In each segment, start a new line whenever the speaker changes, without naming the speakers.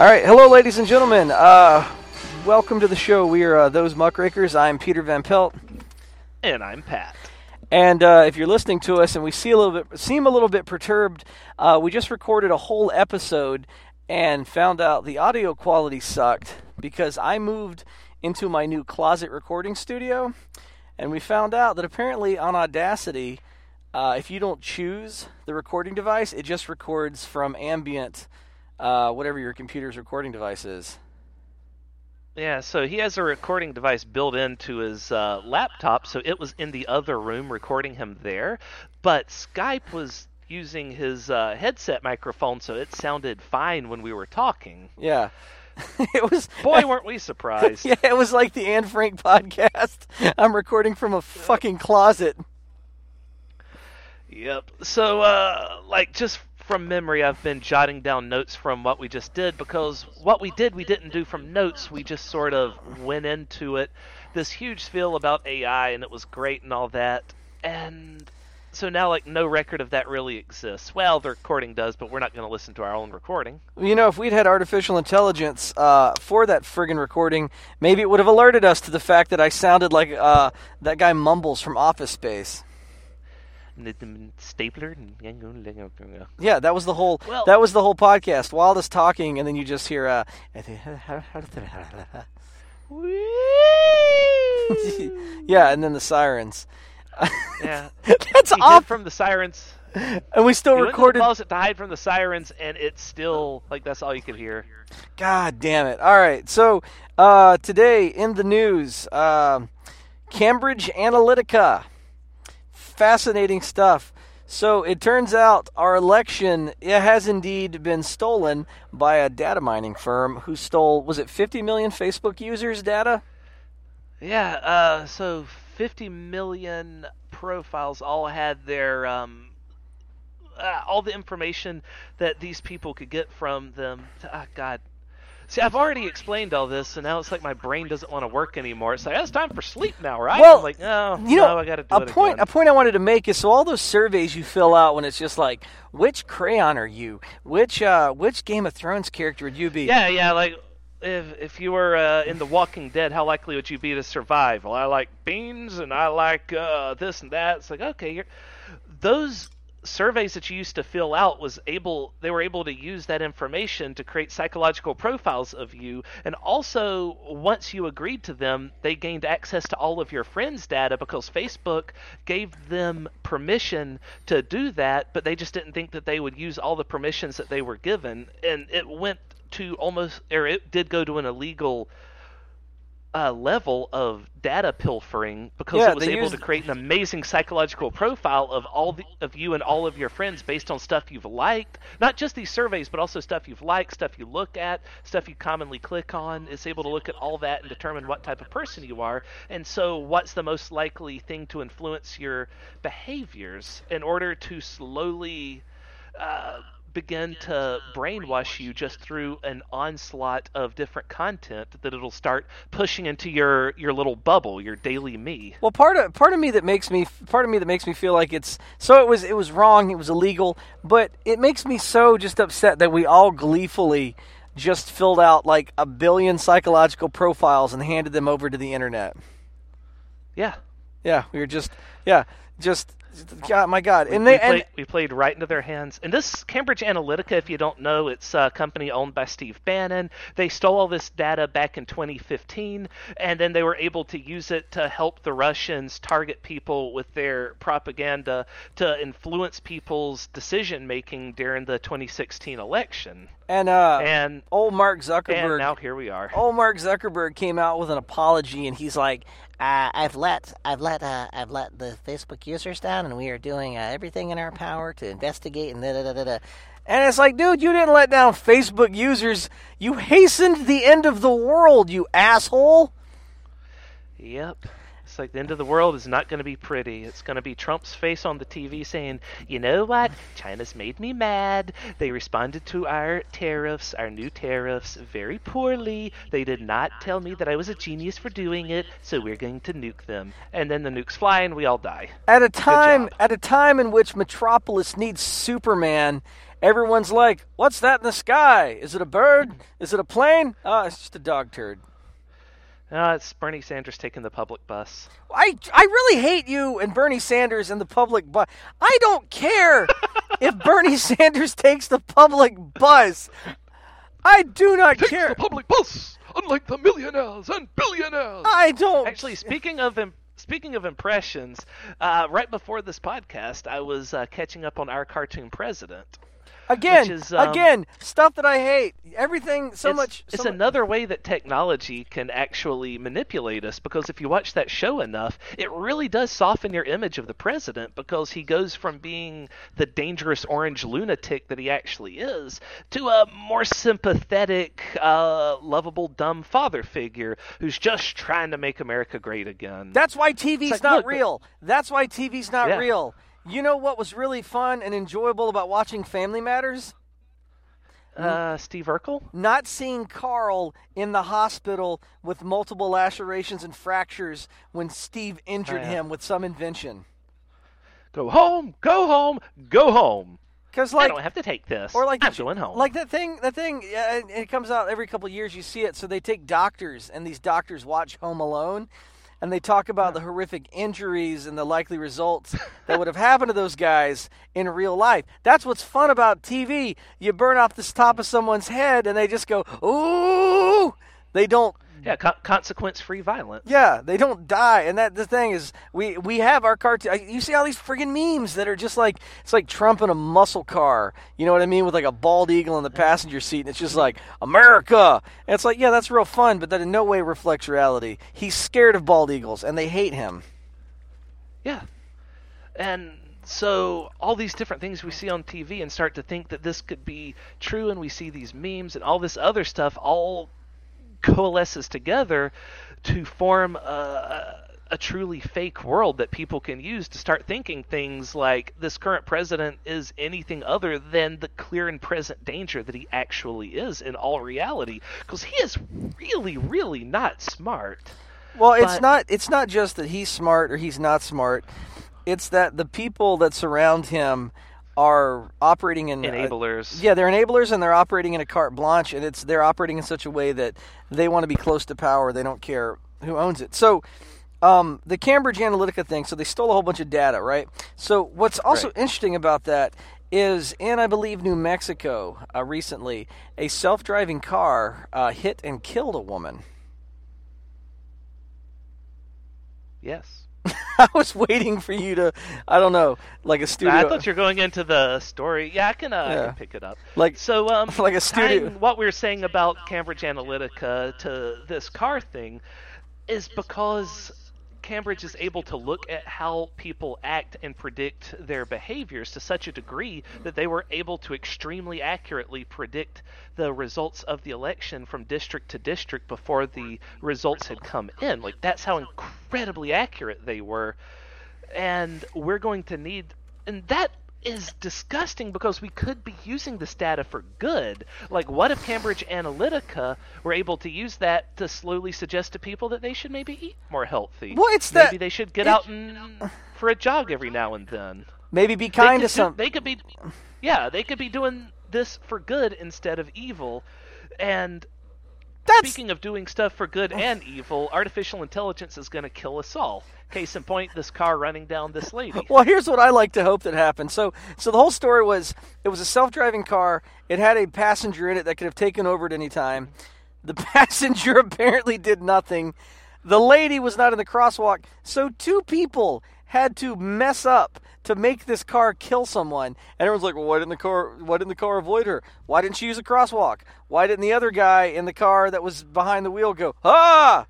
All right, hello, ladies and gentlemen. Uh, welcome to the show. We are uh, those muckrakers. I'm Peter Van Pelt,
And I'm Pat.
and uh, if you're listening to us and we see a little bit, seem a little bit perturbed, uh, we just recorded a whole episode and found out the audio quality sucked because I moved into my new closet recording studio, and we found out that apparently on Audacity, uh, if you don't choose the recording device, it just records from ambient, uh, whatever your computer's recording device is.
Yeah, so he has a recording device built into his uh, laptop, so it was in the other room recording him there. But Skype was using his uh, headset microphone, so it sounded fine when we were talking.
Yeah. it was
Boy, weren't we surprised!
Yeah, it was like the Anne Frank podcast. I'm recording from a fucking closet.
Yep. So, uh, like, just from memory, I've been jotting down notes from what we just did because what we did, we didn't do from notes. We just sort of went into it. This huge feel about AI, and it was great and all that. And so now, like, no record of that really exists. Well, the recording does, but we're not going to listen to our own recording.
You know, if we'd had artificial intelligence uh, for that friggin' recording, maybe it would have alerted us to the fact that I sounded like uh, that guy Mumbles from Office Space.
Stapler.
Yeah, that was the whole.
Well-
that was the whole podcast. Wildest talking, and then you just hear. Uh, yeah, and then the sirens.
Yeah.
That's
He hid
off,
from the sirens.
and we still
He went to the
recorded.
to hide from the sirens, and it's still like that's all you could hear.
God damn it! All right, so uh, today in the news, um Cambridge Analytica, fascinating stuff. So it turns out our election it has indeed been stolen by a data mining firm who stole was it 50 million Facebook users' data?
Yeah, uh, so 50 million profiles all had their um, uh, all the information that these people could get from them. Ah, God. See, I've already explained all this, and now it's like my brain doesn't want to work anymore. It's like, it's time for sleep now, right?
Well,
I'm like, oh,
You know,
no, I got to do
a
it
point
again.
a point I wanted to make is so all those surveys you fill out when it's just like which crayon are you? Which uh, which Game of Thrones character would you be?
Yeah, yeah, like if if you were uh, in The Walking Dead, how likely would you be to survive? Well, I like beans and I like uh, this and that. It's like okay, you're, those surveys that you used to fill out was able they were able to use that information to create psychological profiles of you. And also once you agreed to them they gained access to all of your friends data because Facebook gave them permission to do that but they just didn't think that they would use all the permissions that they were given. And it went to almost or it did go to an illegal uh, level of data pilfering because
Yeah,
it was able
used-
to create an amazing psychological profile of all the, of you and all of your friends based on stuff you've liked. Not just these surveys, but also stuff you've liked, stuff you look at, stuff you commonly click on. It's able to look at all that and determine what type of person you are. And so, what's the most likely thing to influence your behaviors in order to slowly uh, begin to brainwash you just through an onslaught of different content that it'll start pushing into your your little bubble, your daily me.
Well, part of part of me that makes me part of me that makes me feel like it's so it was it was wrong, it was illegal, but it makes me so just upset that we all gleefully just filled out like a billion psychological profiles and handed them over to the internet.
Yeah.
Yeah, we were just yeah, just God, my God, and
we,
they
played,
and
we played right into their hands. And this Cambridge Analytica, if you don't know, it's a company owned by Steve Bannon. They stole all this data back in 2015, and then they were able to use it to help the Russians target people with their propaganda to influence people's decision making during the 2016 election.
and uh,
And
old Mark Zuckerberg.
and now here we are.
old Mark Zuckerberg came out with an apology, and he's like,
Uh, I've let I've let uh, I've let the Facebook users down, and we are doing uh, everything in our power to investigate and da da da da. da.
And it's like, dude, you didn't let down Facebook users. You hastened the end of the world, you asshole.
Yep. Like the end of the world is not going to be pretty. It's going to be Trump's face on the TV saying, "You know what? China's made me mad. They responded to our tariffs, our new tariffs, very poorly. They did not tell me that I was a genius for doing it, so we're going to nuke them." And then the nukes fly and we all die.
At a time at a time in which Metropolis needs Superman, everyone's like, "What's that in the sky? Is it a bird? Is it a plane? Oh, it's just a dog turd."
Uh, it's Bernie Sanders taking the public bus.
I, I really hate you and Bernie Sanders and the public bus. I don't care if Bernie Sanders takes the public bus. I do not
Takes
care.
the public bus, unlike the millionaires and billionaires.
I don't.
Actually, speaking of im- speaking of impressions, uh, right before this podcast, I was uh, catching up on our cartoon president.
Again,
is, um,
again, stuff that I hate. Everything so
it's,
much.
It's
so mu-
another way that technology can actually manipulate us because if you watch that show enough, it really does soften your image of the president because he goes from being the dangerous orange lunatic that he actually is to a more sympathetic, uh, lovable, dumb father figure who's just trying to make America great again.
That's why TV's
like,
not
look,
real. That's why TV's not
Yeah.
real. You know what was really fun and enjoyable about watching Family Matters?
uh, Steve Urkel?
Not seeing Carl in the hospital with multiple lacerations and fractures when Steve injured
Oh, yeah.
him with some invention.
Go home, go home, go home.
Because like I
don't have to take this.
or like
I'm going home.
Like that thing, that thing. It, it comes out every couple of years. You see it. So they take doctors, and these doctors watch Home Alone, and they talk about the horrific injuries and the likely results that would have happened to those guys in real life. That's what's fun about TV. You burn off the top of someone's head, and they just go ooh. They don't Mm-hmm.
yeah, co- consequence-free violence.
yeah, they don't die, and that the thing is, we we have our cartoon. Uh, you see all these friggin' memes that are just like it's like Trump in a muscle car. You know what I mean, with like a bald eagle in the passenger seat, and it's just like America. And it's like, yeah, that's real fun, but that in no way reflects reality. He's scared of bald eagles, and they hate him.
Yeah. And so all these different things we see on TV and start to think that this could be true and we see these memes and all this other stuff all coalesces together to form a, a truly fake world that people can use to start thinking things like this current president is anything other than the clear and present danger that he actually is in all reality because he is really really not smart
Well, it's not it's not just that he's smart or he's not smart. It's that the people that surround him are operating in a-
enablers
Yeah, they're enablers and they're operating in a carte blanche, and it's they're operating in such a way that they want to be close to power. They don't care who owns it. So, um, the Cambridge Analytica thing. So they stole a whole bunch of data, right? So what's also
Right.
interesting about that is in I believe New Mexico uh, recently, a self-driving car uh, hit and killed a woman.
yes
I was waiting for you to, I don't know, like a studio,
I thought you were going into the story. Yeah, I can, uh, I can pick it up.
like
So, um,
Like a studio-
what we were saying about Cambridge Analytica to this car thing is because Cambridge is able to look at how people act and predict their behaviors to such a degree that they were able to extremely accurately predict the results of the election from district to district before the results had come in. Like that's how incredibly accurate they were. And we're going to need and that is disgusting because we could be using this data for good. Like, what if Cambridge Analytica were able to use that to slowly suggest to people that they should maybe eat more healthy?
Well, it's
maybe
that-
they should get
it-
out and for a jog every now and then.
maybe be kind to some.
They could be, yeah, they could be doing this for good instead of evil. And
That's
speaking of doing stuff for good oh. and evil, artificial intelligence is going to kill us all. Case in point, this car running down this lady.
Well, here's what I like to hope that happened. So, so the whole story was it was a self-driving car. It had a passenger in it that could have taken over at any time. The passenger apparently did nothing. The lady was not in the crosswalk, so two people had to mess up to make this car kill someone. And everyone's like, "Well, why didn't the car? Why didn't the car avoid her? Why didn't she use a crosswalk? Why didn't the other guy in the car that was behind the wheel go ah?"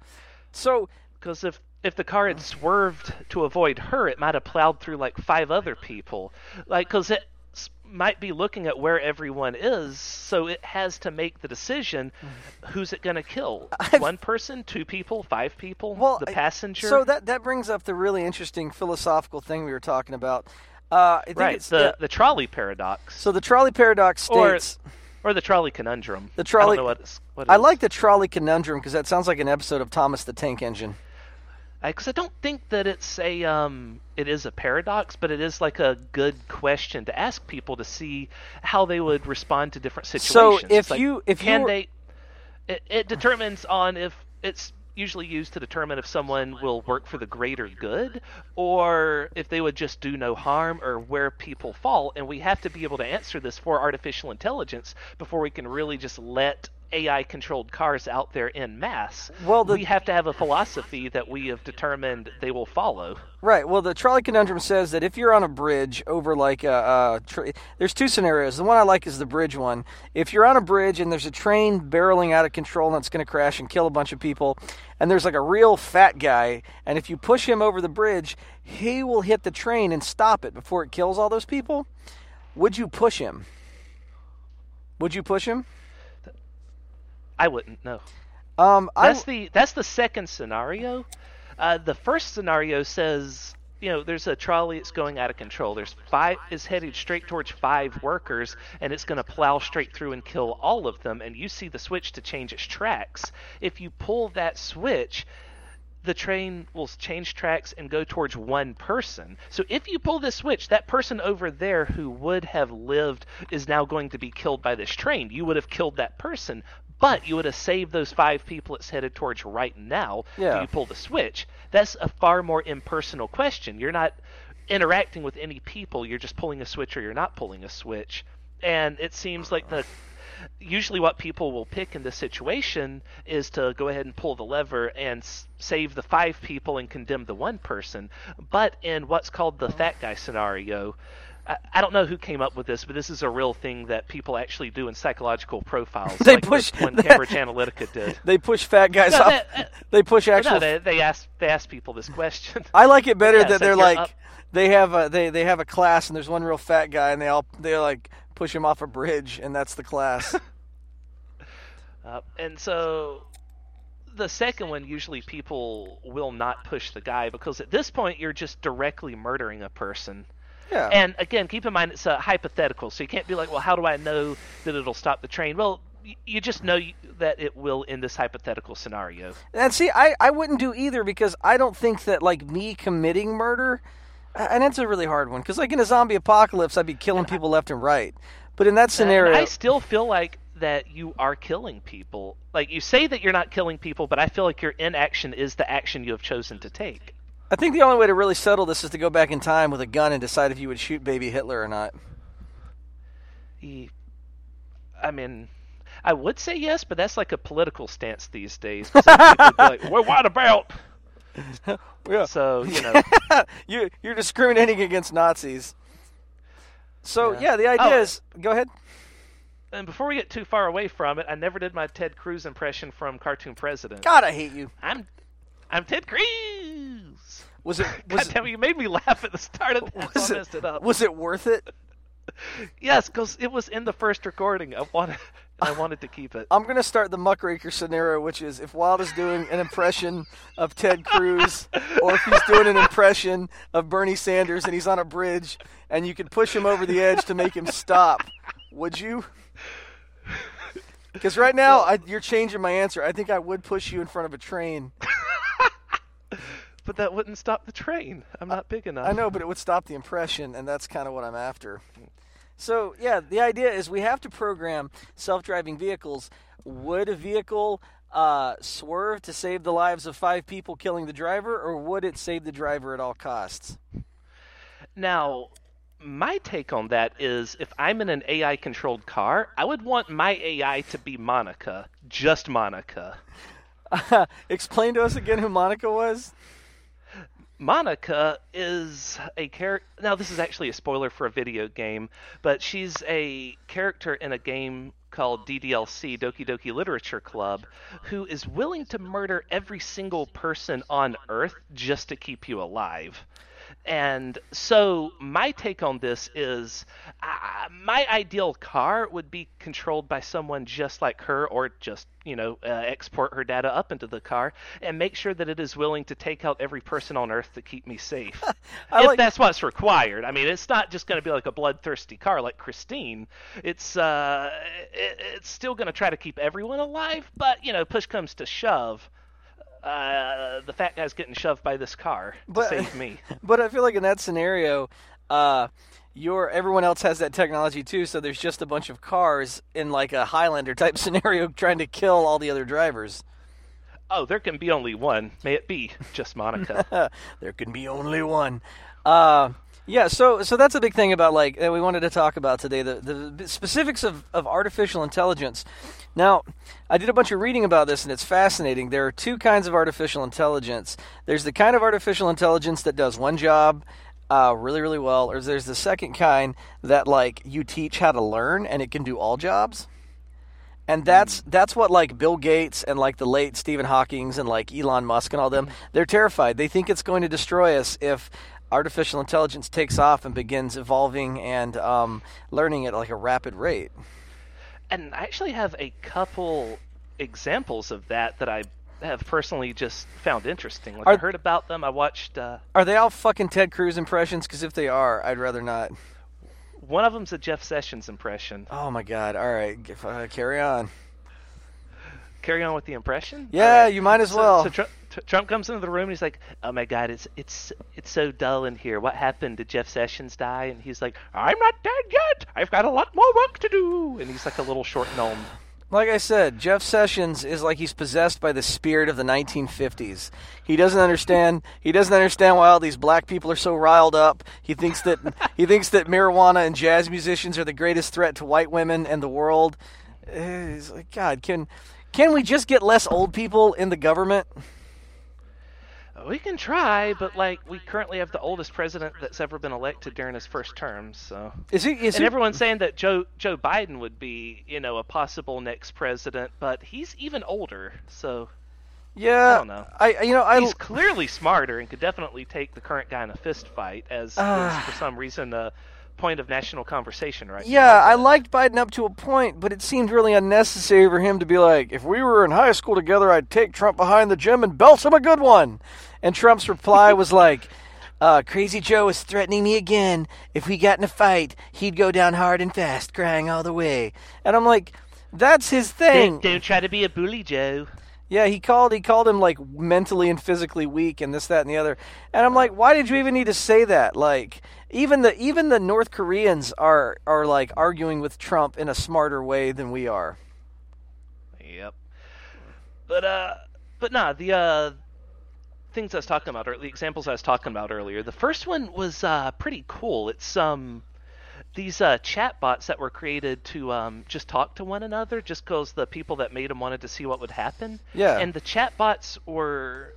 So
Because if if the car had swerved to avoid her, it might have plowed through like five other people. Like, because it might be looking at where everyone is, so it has to make the decision who's it going to kill?
I've-
One person, two people, five people,
Well,
the passenger?
So that that brings up the really interesting philosophical thing we were talking about. Uh, I think
right,
it's,
the,
yeah.
the trolley paradox.
So the trolley paradox states.
or the trolley conundrum.
The trolley-
I don't know what it's, what
I like the trolley conundrum because that sounds like an episode of Thomas the Tank Engine.
Because I don't think that it's a um it is a paradox, but it is like a good question to ask people to see how they would respond to different situations.
So
if like,
you- if you
can
were-
they, it, it determines on if it's usually used to determine if someone will work for the greater good or if they would just do no harm or where people fall and we have to be able to answer this for artificial intelligence before we can really just let AI controlled cars out there in mass.
Well, the-
we have to have a philosophy that we have determined they will follow.
Right. Well, the trolley conundrum says that if you're on a bridge over like a, a tra- there's two scenarios. The one I like is the bridge one. If you're on a bridge and there's a train barreling out of control and it's going to crash and kill a bunch of people, and there's like a real fat guy, and if you push him over the bridge, he will hit the train and stop it before it kills all those people. Would you push him? Would you push him?
I wouldn't know.
Um, I
That's the that's the second scenario. Uh, the first scenario says, you know, there's a trolley that's going out of control. There's five is headed straight towards five workers, and it's going to plow straight through and kill all of them. And you see the switch to change its tracks. If you pull that switch, the train will change tracks and go towards one person. So if you pull this switch, that person over there who would have lived is now going to be killed by this train. You would have killed that person, but you would have saved those five people it's headed towards right now
Yeah.
if you pull the switch. That's a far more impersonal question. You're not interacting with any people. You're just pulling a switch or you're not pulling a switch. And it seems like the usually what people will pick in this situation is to go ahead and pull the lever and s- save the five people and condemn the one person. But in what's called the mm-hmm. fat guy scenario, I, I don't know who came up with this, but this is a real thing that people actually do in psychological profiles.
They
like
push-
when one Cambridge Analytica did.
they push fat guys
No,
off.
that- uh,
they push
But
actual
no, they, they ask they ask people this question.
I like it better
Yeah,
that
it's
they're
like
like
up-
they have a they, they have a class and there's one real fat guy and they all they're like push him off a bridge and that's the class.
Uh, and so the second one, usually people will not push the guy because at this point you're just directly murdering a person.
Yeah.
And again, keep in mind it's a hypothetical, so you can't be like, well, how do I know that it'll stop the train? Well, you just know that it will in this hypothetical scenario.
And see, I, I wouldn't do either because I don't think that like me committing murder, and it's a really hard one because like in a zombie apocalypse, I'd be killing people left and right. But in that scenario,
I still feel like that you are killing people. Like you say that you're not killing people, but I feel like your inaction is the action you have chosen to take.
I think the only way to really settle this is to go back in time with a gun and decide if you would shoot baby Hitler or not.
He, I mean, I would say yes, but that's like a political stance these days. 'cause some people would be like, well, what about?
Yeah.
So you know,
you you're discriminating against Nazis. So yeah,
Yeah.
the idea
Oh.
is go ahead.
and before we get too far away from it, I never did my Ted Cruz impression from Cartoon President.
God, I hate you.
I'm, I'm Ted Cruz.
Was it
God damn it, you made me laugh at the start of that,
was
I
it,
messed it up.
was it worth it?
Yes, because it was in the first recording. I wanted, I wanted to keep it.
I'm gonna start the muckraker scenario, which is if Wild is doing an impression of Ted Cruz, or if he's doing an impression of Bernie Sanders, and he's on a bridge, and you could push him over the edge to make him stop. Would you? Because right now I, you're changing my answer. I think I would push you in front of a train.
But that wouldn't stop the train. I'm not big enough.
I know, but it would stop the impression, and that's kind of what I'm after. So, yeah, the idea is we have to program self driving vehicles. Would a vehicle uh, swerve to save the lives of five people killing the driver, or would it save the driver at all costs?
Now, my take on that is if I'm in an AI controlled car, I would want my AI to be Monika. Just Monika.
Explain to us again who Monika was.
Monika is a character. Now, this is actually a spoiler for a video game, but she's a character in a game called DDLC, Doki Doki Literature Club, who is willing to murder every single person on Earth just to keep you alive. And so my take on this is, uh, my ideal car would be controlled by someone just like her, or just you know uh, export her data up into the car and make sure that it is willing to take out every person on Earth to keep me safe. If
like-
that's what's required. I mean, it's not just going to be like a bloodthirsty car like Christine. It's uh, it, it's still going to try to keep everyone alive, but you know, push comes to shove. Uh, the fat guy's getting shoved by this car
But-
to save me.
But I feel like in that scenario, uh, your everyone else has that technology too. So there's just a bunch of cars in like a Highlander type scenario trying to kill all the other drivers.
Oh, there can be only one. May it be just Monika.
there can be only one. Uh, yeah, so so that's a big thing about like that we wanted to talk about today the the specifics of, of artificial intelligence. Now, I did a bunch of reading about this and it's fascinating. There are two kinds of artificial intelligence. There's the kind of artificial intelligence that does one job uh, really really well, or there's the second kind that like you teach how to learn and it can do all jobs. And that's that's what like Bill Gates and like the late Stephen Hawking's and like Elon Musk and all them they're terrified. They think it's going to destroy us if artificial intelligence takes off and begins evolving and um, learning at like a rapid rate.
And I actually have a couple examples of that that I have personally just found interesting. Like
Are-
I heard about them. I watched. Uh,
Are they all fucking Ted Cruz impressions? Because if they are, I'd rather not.
one of them's a Jeff Sessions impression.
Oh my god! All right, uh, carry on.
Carry on with the impression.
Yeah,
All
you might as
So-
well.
So, Trump, Tr- Trump comes into the room and he's like, "Oh my God, it's it's it's so dull in here. What happened? Did Jeff Sessions die?" And he's like, "I'm not dead yet. I've got a lot more work to do." And he's like a little short gnome.
Like I said, Jeff Sessions is like he's possessed by the spirit of the 1950s. He doesn't understand. He doesn't understand why all these black people are so riled up. He thinks that he thinks that marijuana and jazz musicians are the greatest threat to white women and the world. Eh, He's like, God, can can we just get less old people in the government?
We can try, but like we currently have the oldest president that's ever been elected during his first term. So,
Is he? Is
and
he?
everyone's saying that Joe Joe Biden would be, you know, a possible next president, but he's even older. So
yeah,
I don't know.
I you know I
he's clearly smarter and could definitely take the current guy in a fist fight, as is ah. for some reason a point of national conversation right now.
Yeah, I liked Biden up to a point, but it seemed really unnecessary for him to be like, if we were in high school together, I'd take Trump behind the gym and belt him a good one. And Trump's reply was like, uh, Crazy Joe is threatening me again. If we got in a fight, he'd go down hard and fast, crying all the way. And I'm like, that's his thing.
Don't, don't try to be a bully, Joe.
Yeah, he called he called him like mentally and physically weak and this that and the other. And I'm like, why did you even need to say that? Like even the even the North Koreans are are like arguing with Trump in a smarter way than we are.
Yep. But uh, but nah, the uh, things I was talking about, or the examples I was talking about earlier. The first one was uh pretty cool. It's um these uh chatbots that were created to um just talk to one another, just because the people that made them wanted to see what would happen.
Yeah.
And the chatbots were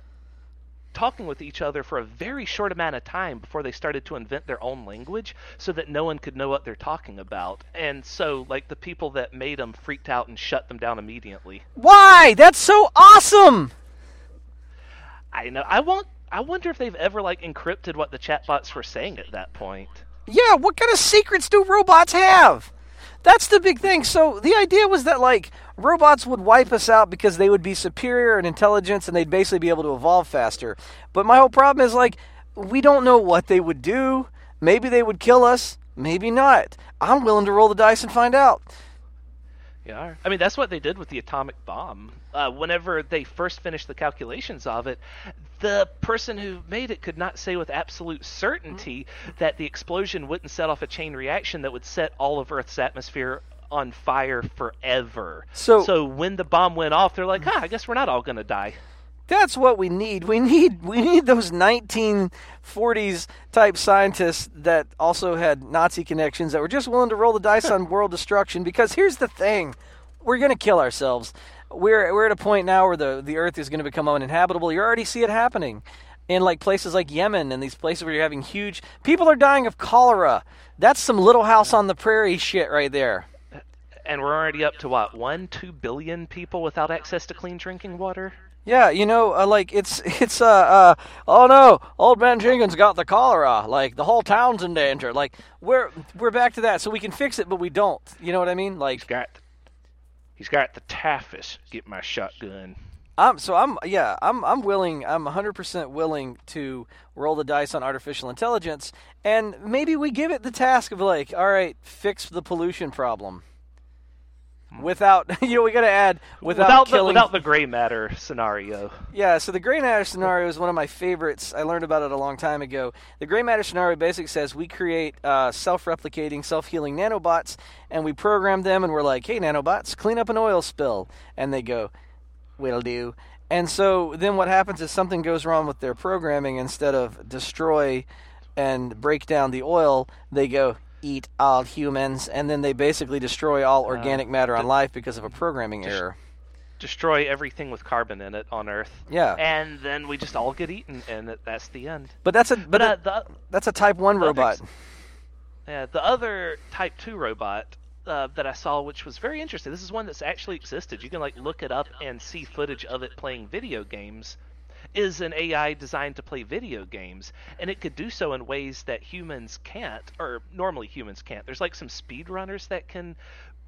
talking with each other for a very short amount of time before they started to invent their own language so that no one could know what they're talking about. And so like the people that made them freaked out and shut them down immediately.
Why? That's so awesome.
I know. I want. I wonder if they've ever like encrypted what the chatbots were saying at that point.
Yeah, what kind of secrets do robots have? That's the big thing. So the idea was that like robots would wipe us out because they would be superior in intelligence and they'd basically be able to evolve faster. But my whole problem is like we don't know what they would do. Maybe they would kill us, maybe not. I'm willing to roll the dice and find out.
Yeah. I mean, that's what they did with the atomic bomb. Uh, whenever they first finished the calculations of it, the person who made it could not say with absolute certainty that the explosion wouldn't set off a chain reaction that would set all of Earth's atmosphere on fire forever.
So-
so when the bomb went off, they're like, "Ah, I guess we're not all gonna die."
That's what we need. We need we need those 1940s type scientists that also had Nazi connections that were just willing to roll the dice on world destruction. Because here's the thing: we're going to kill ourselves. We're we're at a point now where the the Earth is going to become uninhabitable. You already see it happening in like places like Yemen and these places where you're having huge people are dying of cholera. That's some Little House on the Prairie shit right there.
And we're already up to what one, two billion people without access to clean drinking water.
Yeah, you know, uh, like it's it's uh, uh oh no, old man Jenkins got the cholera. Like the whole town's in danger. Like we're we're back to that, so we can fix it, but we don't. You know what I mean? Like
He's got, he's got the typhus. Get my shotgun.
I'm so I'm yeah I'm I'm willing I'm 100% willing to roll the dice on artificial intelligence and maybe we give it the task of like all right fix the pollution problem without you know we got to add without,
Without the, without the gray matter scenario.
yeah so the gray matter scenario is one of my favorites I learned about it a long time ago the gray matter scenario basically says we create uh, self-replicating self-healing nanobots and we program them and we're like hey nanobots clean up an oil spill and they go will do. And so then what happens is something goes wrong with their programming. Instead of destroy and break down the oil, they go eat all humans, and then they basically destroy all organic matter on life because of a programming error.
Destroy everything with carbon in it on Earth.
Yeah.
And then we just all get eaten, and that's the end.
But that's a but
But uh, the,
that's a Type One robot.
Yeah, the other Type 2 robot uh, that I saw, which was very interesting, this is one that's actually existed. You can like look it up and see footage of it playing video games. Is an AI designed to play video games, and it could do so in ways that humans can't, or normally humans can't. There's like some speedrunners that can,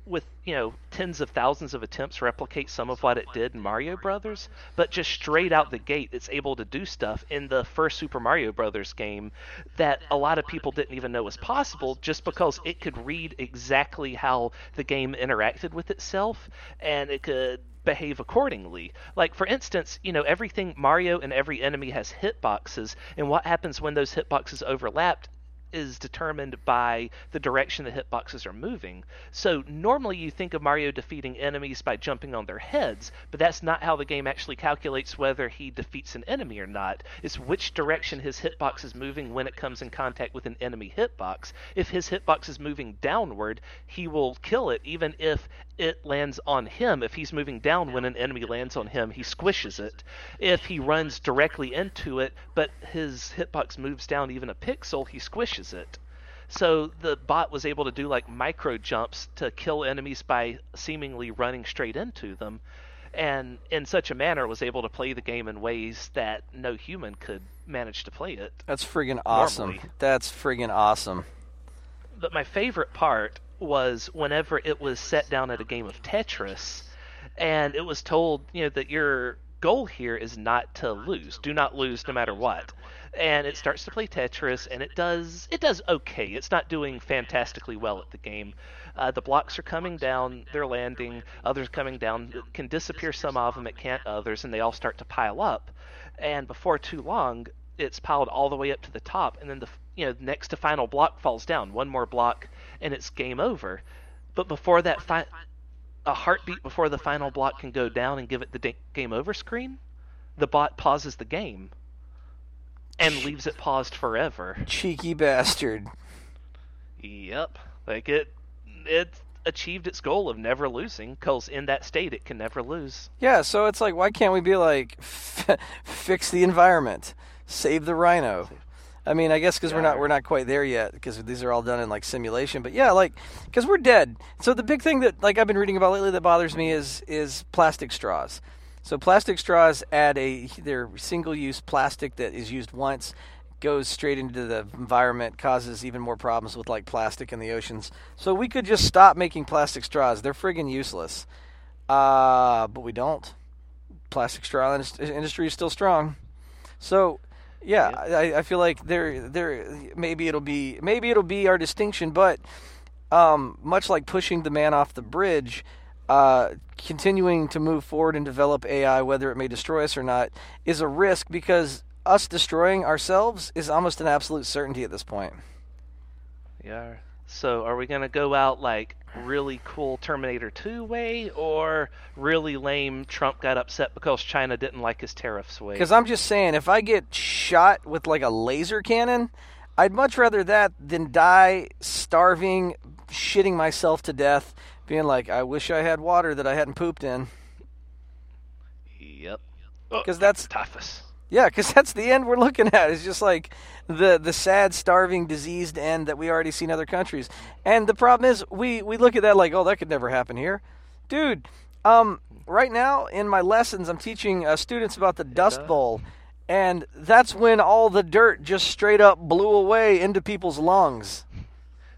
with you know tens of thousands of attempts, replicate some of what it did in Mario Brothers. But just straight out the gate, it's able to do stuff in the first Super Mario Brothers game that a lot of people didn't even know was possible, just because it could read exactly how the game interacted with itself, and it could behave accordingly. Like for instance, you know, everything Mario and every enemy has hitboxes, and what happens when those hitboxes overlap is determined by the direction the hitboxes are moving. So normally you think of Mario defeating enemies by jumping on their heads, but that's not how the game actually calculates whether he defeats an enemy or not. It's which direction his hitbox is moving when it comes in contact with an enemy hitbox. If his hitbox is moving downward, he will kill it even if it lands on him. If he's moving down when an enemy lands on him, he squishes it. If he runs directly into it, but his hitbox moves down even a pixel, he squishes it. So the bot was able to do like micro jumps to kill enemies by seemingly running straight into them. And in such a manner was able to play the game in ways that no human could manage to play it.
That's friggin' awesome.
Normally.
That's friggin' awesome.
but my favorite part was whenever it was set down at a game of Tetris, and it was told, you know, that your goal here is not to lose. Do not lose no matter what. And it starts to play Tetris, and it does it does okay. It's not doing fantastically well at the game. Uh, the blocks are coming down, they're landing. Others coming down It can disappear some of them, it can't others, and they all start to pile up. And before too long, it's piled all the way up to the top, and then the you know next to final block falls down. One more block, and it's game over. But before that, fi- a heartbeat before the final block can go down and give it the da- game over screen, the bot pauses the game and leaves it paused forever.
Cheeky bastard.
Yep, like it, it achieved its goal of never losing, because in that state it can never lose.
Yeah, so it's like, why can't we be like, fix the environment, save the rhino? I mean, I guess because we're not we're not quite there yet because these are all done in like simulation. But yeah, like because we're dead. So the big thing that like I've been reading about lately that bothers me is is plastic straws. So plastic straws add a they're single use plastic that is used once, goes straight into the environment, causes even more problems with like plastic in the oceans. So we could just stop making plastic straws. They're friggin' useless. Uh, but we don't. Plastic straw industry is still strong. So, yeah, I, I feel like there, there, maybe it'll be, maybe it'll be our distinction, but um, much like pushing the man off the bridge, uh, continuing to move forward and develop AI, whether it may destroy us or not, is a risk because us destroying ourselves is almost an absolute certainty at this point.
Yeah. So are we gonna go out like really cool Terminator 2 way, or really lame Trump got upset because China didn't like his tariffs way?
Because I'm just saying, if I get shot with like a laser cannon, I'd much rather that than die starving, shitting myself to death, being like, I wish I had water that I hadn't pooped in.
Yep.
Because that's
Typhus.
Yeah, because that's the end we're looking at. It's just like the the sad, starving, diseased end that we already see in other countries. And the problem is, we we look at that like, oh, that could never happen here, dude. Um, right now in my lessons, I'm teaching uh, students about the Dust Bowl, and that's when all the dirt just straight up blew away into people's lungs.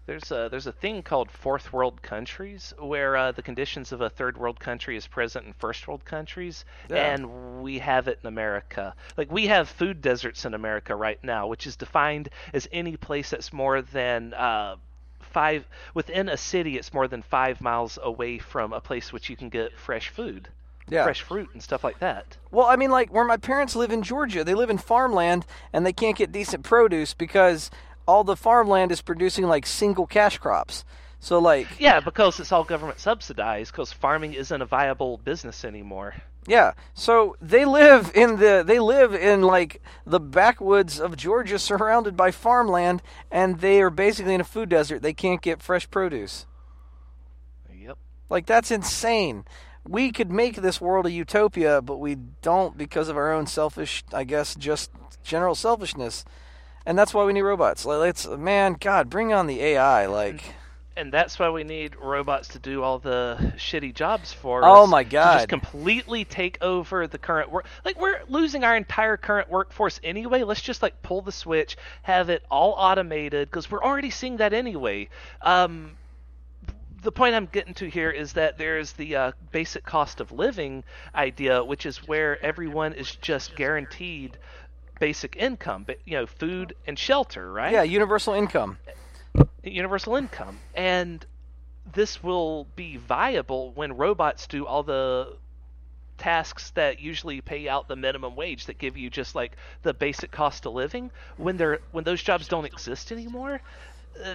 There's a there's a thing called fourth world countries where uh, the conditions of a third world country is present in first world countries,
Yeah.
and we have it in America. Like we have food deserts in America right now, which is defined as any place that's more than uh, five within a city. It's more than five miles away from a place which you can get fresh food,
Yeah.
fresh fruit and stuff like that.
Well, I mean, like where my parents live in Georgia, they live in farmland and they can't get decent produce because all the farmland is producing like single cash crops. So, like,
Yeah, because it's all government subsidized. Because farming isn't a viable business anymore.
yeah. So they live in the they live in like the backwoods of Georgia, surrounded by farmland, and they are basically in a food desert. They can't get fresh produce.
Yep.
Like that's insane. We could make this world a utopia, but we don't because of our own selfish, I guess, just general selfishness. And that's why we need robots. Like, let's, man, God, bring on the AI. Like,
and that's why we need robots to do all the shitty jobs for us.
Oh
us.
my
To
God.
just completely take over the current work. Like we're losing our entire current workforce anyway. Let's just like pull the switch, have it all automated because we're already seeing that anyway. Um, the point I'm getting to here is that there's the uh, basic cost of living idea, which is where everyone is just guaranteed basic income, but you know, food and shelter, right?
yeah, universal income.
universal income. And this will be viable when robots do all the tasks that usually pay out the minimum wage that give you just like the basic cost of living when they're when those jobs don't exist anymore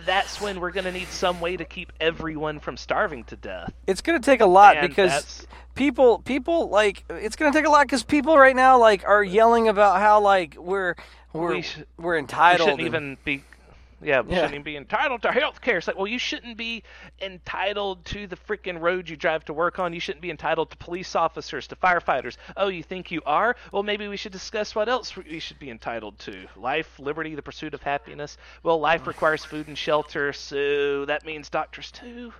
that's when we're going to need some way to keep everyone from starving to death
It's going to take a lot
And
because
that's-
people, people like, it's going to take a lot because people right now like are yelling about how like we're we're
We sh-
we're
we
entitled.
shouldn't
and-
even be yeah,
Yeah.
shouldn't even be entitled to health care. It's like, well, you shouldn't be entitled to the freaking road you drive to work on. You shouldn't be entitled to police officers, to firefighters. Oh, you think you are? Well, maybe we should discuss what else we should be entitled to. Life, liberty, the pursuit of happiness. Well, life requires food and shelter, so that means doctors too.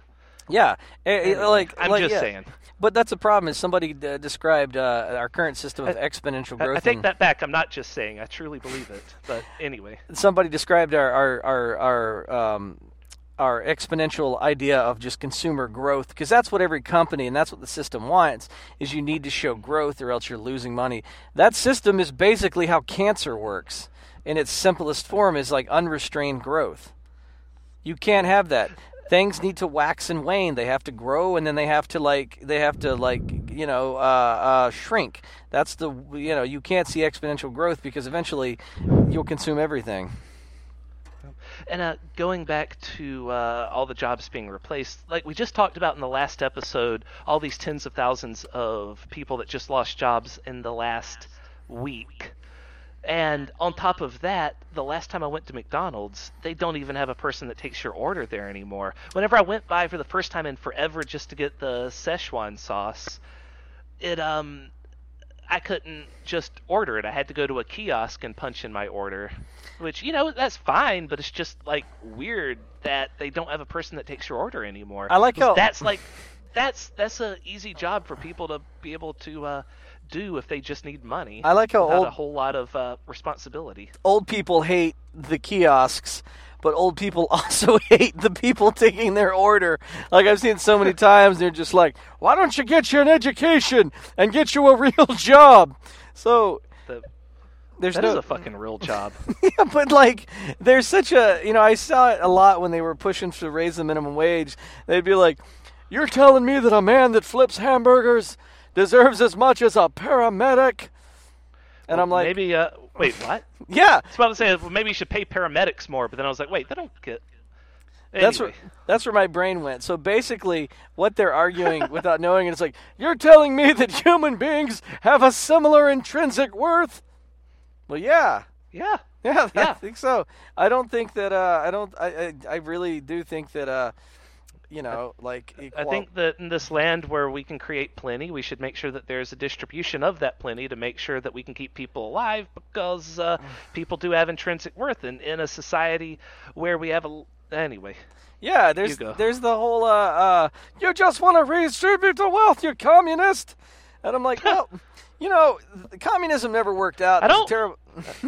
Yeah, eh, eh,
Anyway,
like
I'm
like,
just
yeah.
saying.
But that's a problem. Is somebody uh, described uh, our current system of exponential growth?
I take that back. I'm not just saying. I truly believe it. But anyway.
somebody described our our our our, um, our exponential idea of just consumer growth because that's what every company and that's what the system wants is you need to show growth or else you're losing money. That system is basically how cancer works in its simplest form is like unrestrained growth. You can't have that. Things need to wax and wane. They have to grow, and then they have to like they have to like you know uh, uh, shrink. That's the you know you can't see exponential growth because eventually you'll consume everything.
And uh, going back to uh, all the jobs being replaced, like we just talked about in the last episode, all these tens of thousands of people that just lost jobs in the last week. And on top of that, the last time I went to McDonald's, they don't even have a person that takes your order there anymore. Whenever I went by for the first time in forever just to get the Szechuan sauce, it um I couldn't just order it. I had to go to a kiosk and punch in my order. Which, you know, that's fine, but it's just like weird that they don't have a person that takes your order anymore.
I like how-
that's like that's that's a easy job for people to be able to uh, do if they just need money.
I like how old-
a whole lot of uh, responsibility.
Old people hate the kiosks, but old people also hate the people taking their order. Like I've seen so many times, they're just like, "Why don't you get you an education and get you a real job?" So
The,
there's
that
no
is a fucking real job.
yeah, but like, there's such a you know, I saw it a lot when they were pushing to raise the minimum wage. They'd be like, "You're telling me that a man that flips hamburgers deserves as much as a paramedic?" And I'm like,
maybe uh, wait, what?
"Yeah,
I was about to say well, maybe you should pay paramedics more, but then I was like, wait, they don't get.
That's where that's where my brain went. So basically, what they're arguing without knowing it is like, you're telling me that human beings have a similar intrinsic worth. Well, yeah,
Yeah.
yeah,
yeah.
I think so. I don't think that. Uh, I don't. I, I I really do think that. Uh, you know, like
I think that in this land where we can create plenty, we should make sure that there's a distribution of that plenty to make sure that we can keep people alive because uh, people do have intrinsic worth. And in a society where we have a, Anyway,
Yeah, there's there's the whole uh, uh you just want to redistribute the wealth, you communist. And I'm like, well, you know, communism never worked out.
I don't-
terrible.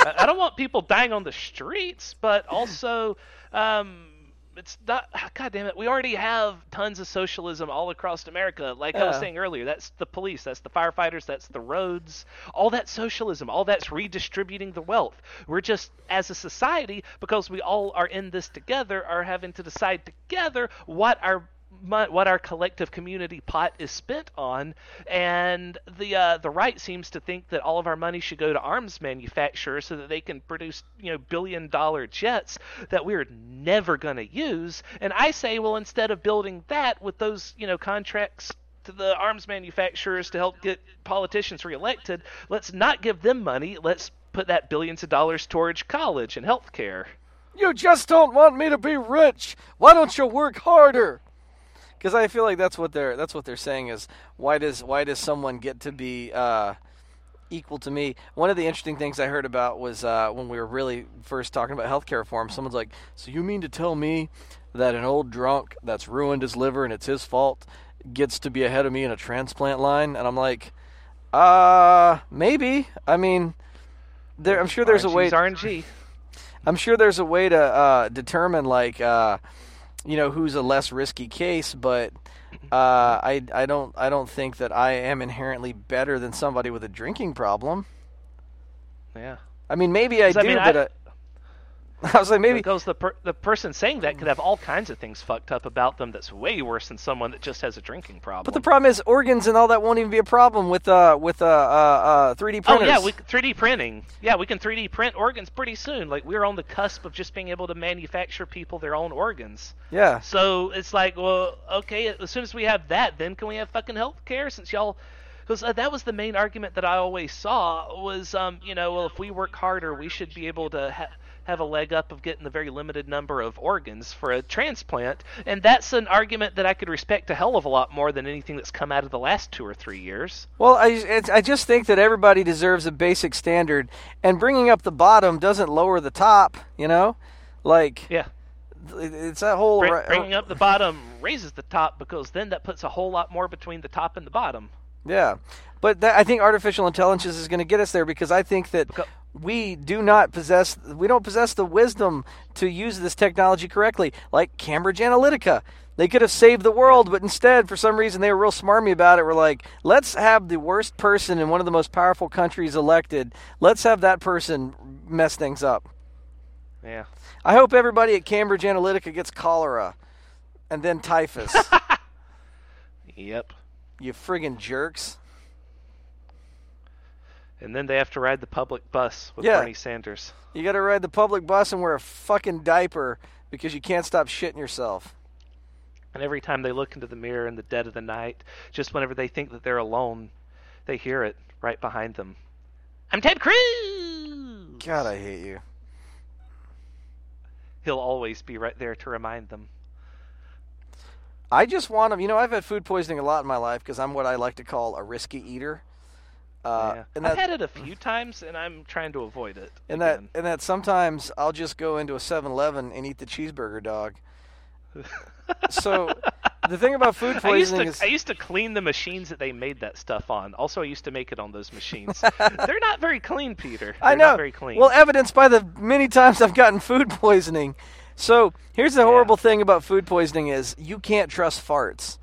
I, I don't want people dying on the streets, but also, um, it's not. God damn it, we already have tons of socialism all across America. Like I was saying earlier, that's the police, that's the firefighters, that's the roads. All that socialism. All that's redistributing the wealth. We're just, as a society, because we all are in this together, are having to decide together what our what our collective community pot is spent on, and the uh, the right seems to think that all of our money should go to arms manufacturers so that they can produce you know billion dollar jets that we're never going to use. And I say, well, instead of building that with those you know contracts to the arms manufacturers to help get politicians reelected, let's not give them money. Let's put that billions of dollars towards college and health care.
You just don't want me to be rich. Why don't you work harder? Because I feel like that's what they're that's what they're saying is why does why does someone get to be uh, equal to me? One of the interesting things I heard about was uh, when we were really first talking about healthcare reform. Someone's like, "So you mean to tell me that an old drunk that's ruined his liver and it's his fault gets to be ahead of me in a transplant line?" And I'm like, "Uh, maybe. I mean." There, I'm sure there's a way.
RNG's RNG.
I'm sure there's a way to uh, determine like uh, you know who's a less risky case, but uh, I I don't I don't think that I am inherently better than somebody with a drinking problem.
Yeah.
I mean, maybe I do,
mean,
but
I-
was like, maybe
because the per- the person saying that could have all kinds of things fucked up about them that's way worse than someone that just has a drinking problem.
But the problem is organs and all that won't even be a problem with uh with uh uh, uh 3D
Oh yeah, we 3D printing. Yeah, we can 3D print organs pretty soon. Like we're on the cusp of just being able to manufacture people their own organs.
yeah.
So it's like, well, okay, as soon as we have that, then can we have fucking health care? Since y'all, because uh, that was the main argument that I always saw was, um, you know, well, if we work harder, we should be able to ha- have a leg up of getting the very limited number of organs for a transplant, and that's an argument that I could respect a hell of a lot more than anything that's come out of the last two or three years.
Well, I it's, I just think that everybody deserves a basic standard, and bringing up the bottom doesn't lower the top. You know, like
Yeah.
it's that whole
Bring, bringing up the bottom raises the top because then that puts a whole lot more between the top and the bottom.
Yeah, but that, I think artificial intelligence is going to get us there because I think that
Beca-
we do not possess we don't possess the wisdom to use this technology correctly. Like Cambridge Analytica, they could have saved the world, but instead, for some reason, they were real smarmy about it. We're like, let's have the worst person in one of the most powerful countries elected. Let's have that person mess things up.
Yeah.
I hope everybody at Cambridge Analytica gets cholera, and then typhus.
Yep.
you friggin' jerks.
And then they have to ride the public bus with
Yeah.
Bernie Sanders.
You got to ride the public bus and wear a fucking diaper because you can't stop shitting yourself.
And every time they look into the mirror in the dead of the night, just whenever they think that they're alone, they hear it right behind them. I'm Ted Cruz!
God, I hate you.
He'll always be right there to remind them.
I just want to, you know, I've had food poisoning a lot in my life because I'm what I like to call a risky eater. Uh,
yeah.
and
I've had it a few times, and I'm trying to avoid it.
and that, and that sometimes I'll just go into a 7-Eleven and eat the cheeseburger dog. so, the thing about food
I used
poisoning
to
is
I used to clean the machines that they made that stuff on. Also, I used to make it on those machines. They're not very clean, Peter. They're
I know.
Not very clean.
Well, evidenced by the many times I've gotten food poisoning. So here's the horrible thing about food poisoning is you can't trust farts.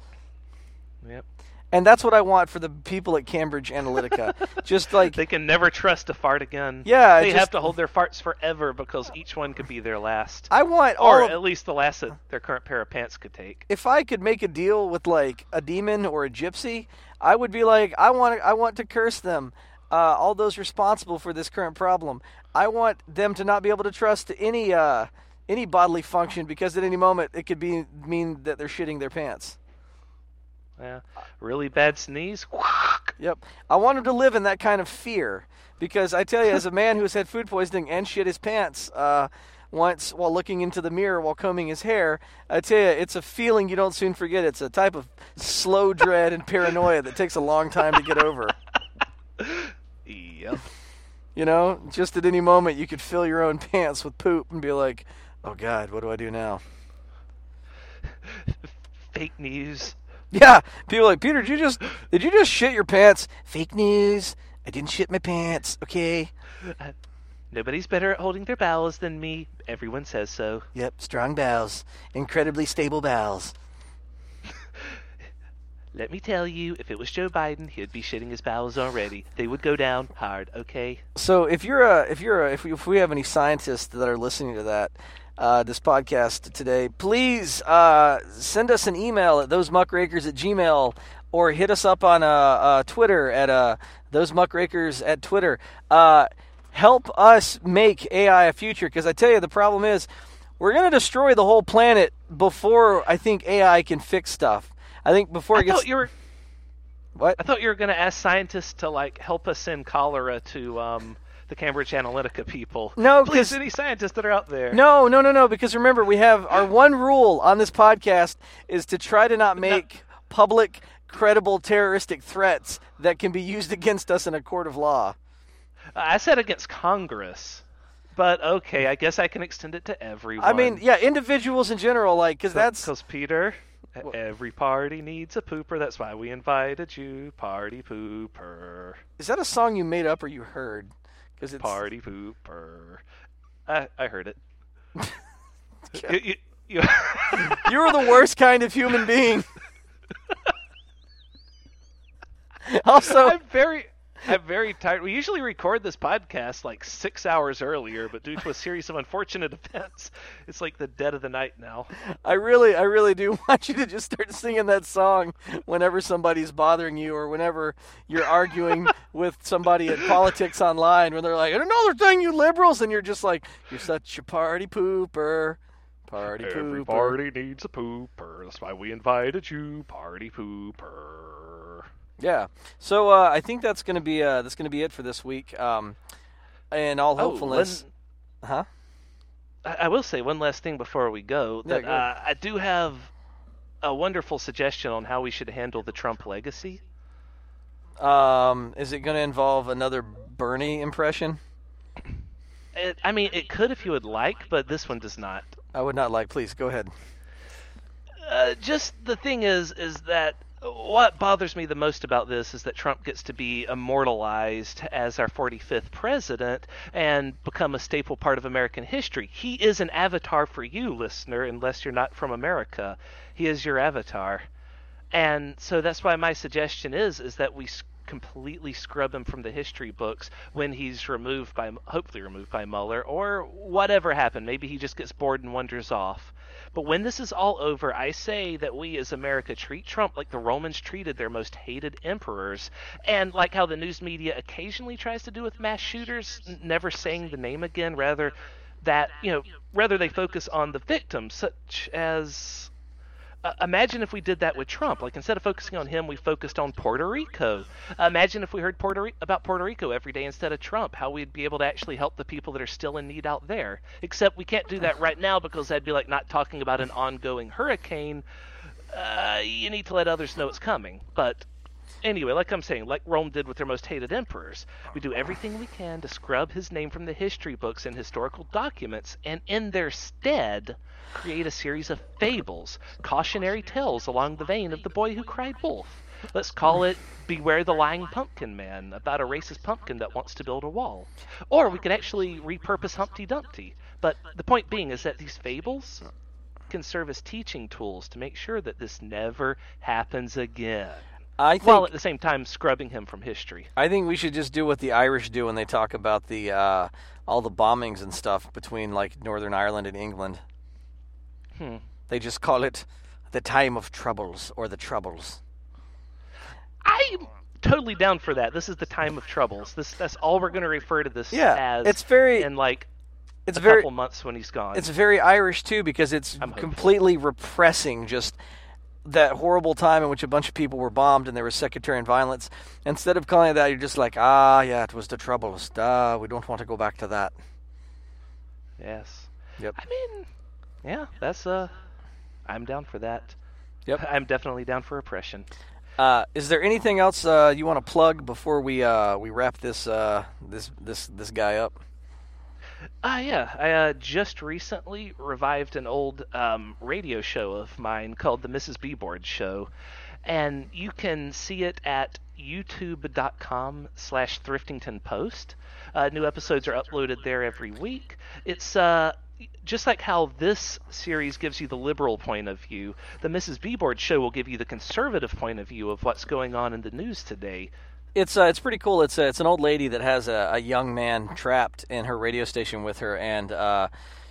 And that's what I want for the people at Cambridge Analytica. Just like
They can never trust a fart again.
Yeah,
They
just-
have to hold their farts forever because each one could be their last.
I want
or
of,
at least the last that their current pair of pants could take.
if I could make a deal with like a demon or a gypsy, I would be like I want I want to curse them. Uh, all those responsible for this current problem. I want them to not be able to trust any uh, any bodily function because at any moment it could be mean that they're shitting their pants.
Yeah. Really bad sneeze.
Yep. I want him to live in that kind of fear because I tell you, as a man who's had food poisoning and shit his pants uh, once while looking into the mirror while combing his hair, I tell you, it's a feeling you don't soon forget. It's a type of slow dread and paranoia that takes a long time to get over.
Yep.
You know, just at any moment you could fill your own pants with poop and be like, Oh God, what do I do now?
Fake news.
Yeah, people are like Peter. Did you just did you just shit your pants? Fake news. I didn't shit my pants. Okay.
Nobody's better at holding their bowels than me. Everyone says so.
Yep, strong bowels, incredibly stable bowels.
Let me tell you, if it was Joe Biden, he'd be shitting his bowels already. They would go down hard, okay?
So if you're a if you're a, if we, if we have any scientists that are listening to that uh, this podcast today, please uh, send us an email at thosemuckrakers at gmail or hit us up on uh, uh, Twitter at uh, those muckrakers at Twitter. Uh, help us make AI a future because I tell you the problem is we're going to destroy the whole planet before I think AI can fix stuff. I think before
I
it gets
thought you were
what
I thought you were going to ask scientists to like help us send cholera to um, the Cambridge Analytica people.
No,
please, any scientists that are out there.
No, no, no, no. Because remember, we have our one rule on this podcast is to try to not make public, credible terroristic threats that can be used against us in a court of law.
I said against Congress, but okay, I guess I can extend it to everyone.
I mean, yeah, individuals in general, like, because that's
because Peter, every party needs a pooper. That's why we invited you, party pooper,
is that a song you made up or you heard? Because it's
party pooper. I I heard it. You- you- you-
you were the worst kind of human being. also,
I'm very, I'm very tired. We usually record this podcast like six hours earlier, but due to a series of unfortunate events, it's like the dead of the night now.
I really, I really do want you to just start singing that song whenever somebody's bothering you or whenever you're arguing with somebody at politics online when they're like, another thing, you liberals, and you're just like, you're such a party pooper, party
Every
pooper.
party needs a pooper. That's why we invited you, party pooper.
Yeah. So uh, I think that's gonna be uh, that's gonna be it for this week. Um, and all
Oh,
hopefulness, huh?
I, I will say one last thing before we go.
Yeah,
That
go
uh, I do have a wonderful suggestion on how we should handle the Trump legacy.
Um, is it gonna involve another Bernie impression?
It, I mean, it could if you would like, but this one does not.
I would not like. Please go ahead.
Uh, just the thing is, is that what bothers me the most about this is that Trump gets to be immortalized as our 45th president and become a staple part of American history. He is an avatar for you, listener, unless you're not from America. He is your avatar. And so that's why my suggestion is is that we completely scrub him from the history books when he's removed by hopefully removed by Mueller or whatever happened. Maybe he just gets bored and wanders off. But when this is all over, I say that we as America treat Trump like the Romans treated their most hated emperors, and like how the news media occasionally tries to do with mass shooters, never saying the name again, rather that, you know, rather they focus on the victims, such as uh, imagine if we did that with Trump. Like instead of focusing on him, we focused on Puerto Rico. Uh, imagine if we heard Puerto about Puerto Rico every day instead of Trump. How we'd be able to actually help the people that are still in need out there. Except we can't do that right now because that'd be like not talking about an ongoing hurricane. Uh, you need to let others know it's coming. But anyway, like I'm saying, like Rome did with their most hated emperors, we do everything we can to scrub his name from the history books and historical documents, and in their stead, create a series of fables, cautionary tales along the vein of the boy who cried wolf. Let's call it Beware the Lying Pumpkin Man, about a racist pumpkin that wants to build a wall. Or we could actually repurpose Humpty Dumpty. But the point being is that these fables can serve as teaching tools to make sure that this never happens again
I think
while at the same time scrubbing him from history.
I think we should just do what the Irish do when they talk about the uh, all the bombings and stuff between like Northern Ireland and England.
Hmm.
They just call it the time of troubles or the troubles.
I'm totally down for that. This is the time of troubles. This that's all we're going to refer to this
Yeah,
as.
it's very-
in like
It's
a
very
couple months when he's gone.
it's very Irish too because it's
I'm hopeful.
completely repressing just that horrible time in which a bunch of people were bombed and there was sectarian violence. Instead of calling it that, you're just like, ah, yeah, it was the troubles. Ah, we don't want to go back to that.
yes.
Yep.
I mean, yeah, that's uh, I'm down for that.
Yep.
I'm definitely down for oppression.
Uh, is there anything else uh, you want to plug before we uh, we wrap this uh, this this this guy up?
Ah, yeah. I uh, just recently revived an old um, radio show of mine called the Mrs. B Board Show, and you can see it at youtube.com slash thriftington post. Uh, new episodes are uploaded there every week. It's uh, just like how this series gives you the liberal point of view, the Mrs. B Board show will give you the conservative point of view of what's going on in the news today.
It's uh, it's pretty cool. It's a, it's an old lady that has a, a young man trapped in her radio station with her, and uh,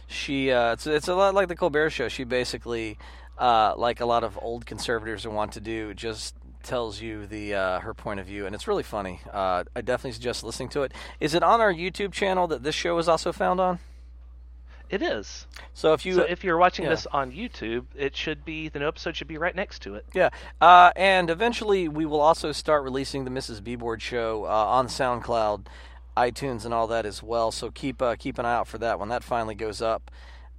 she uh, it's it's a lot like the Colbert Show. She basically, uh, like a lot of old conservatives want to do, just tells you the uh, her point of view, and it's really funny. Uh, I definitely suggest listening to it. Is it on our YouTube channel that this show is also found on?
It is.
So if you
so if you're watching
yeah.
this on YouTube, it should be the new episode should be right next to it.
Yeah, uh, and eventually we will also start releasing the Mrs. B Board show uh, on SoundCloud, iTunes, and all that as well. So keep uh, keep an eye out for that when that finally goes up.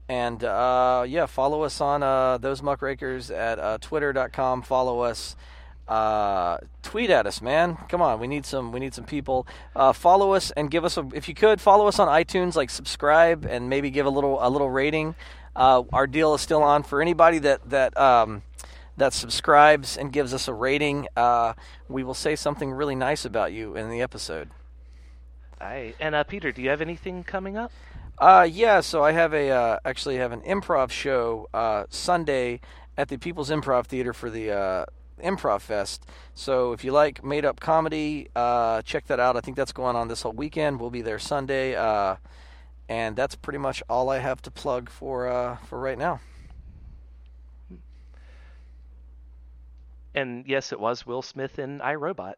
And uh, yeah, follow us on uh, those muckrakers at uh, twitter.com. Follow us uh, tweet at us, man. Come on, we need some we need some people. Uh, follow us and give us a if you could follow us on iTunes, like subscribe and maybe give a little a little rating. Uh, our deal is still on for anybody that that um, that subscribes and gives us a rating. Uh, we will say something really nice about you in the episode.
Aye. And uh, Peter, do you have anything coming up?
Uh, yeah, so I have a uh, actually have an improv show uh, Sunday at the People's Improv Theater for the uh, Improv Fest. So if you like made up comedy, uh, check that out. I think that's going on this whole weekend. We'll be there Sunday, uh, and that's pretty much all I have to plug for uh, for right now.
And yes, it was Will Smith in I, Robot.